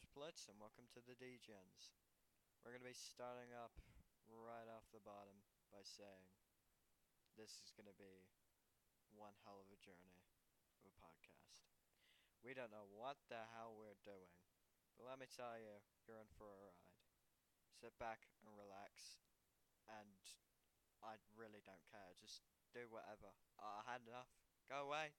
name's Blitz, and welcome to the Degens. We're gonna be starting up right off the bottom by saying this is gonna be one hell of a journey of a podcast. We don't know what the hell we're doing, but let me tell you, you're in for a ride. Sit back and relax, and I really don't care. Just do whatever. I had enough. Go away.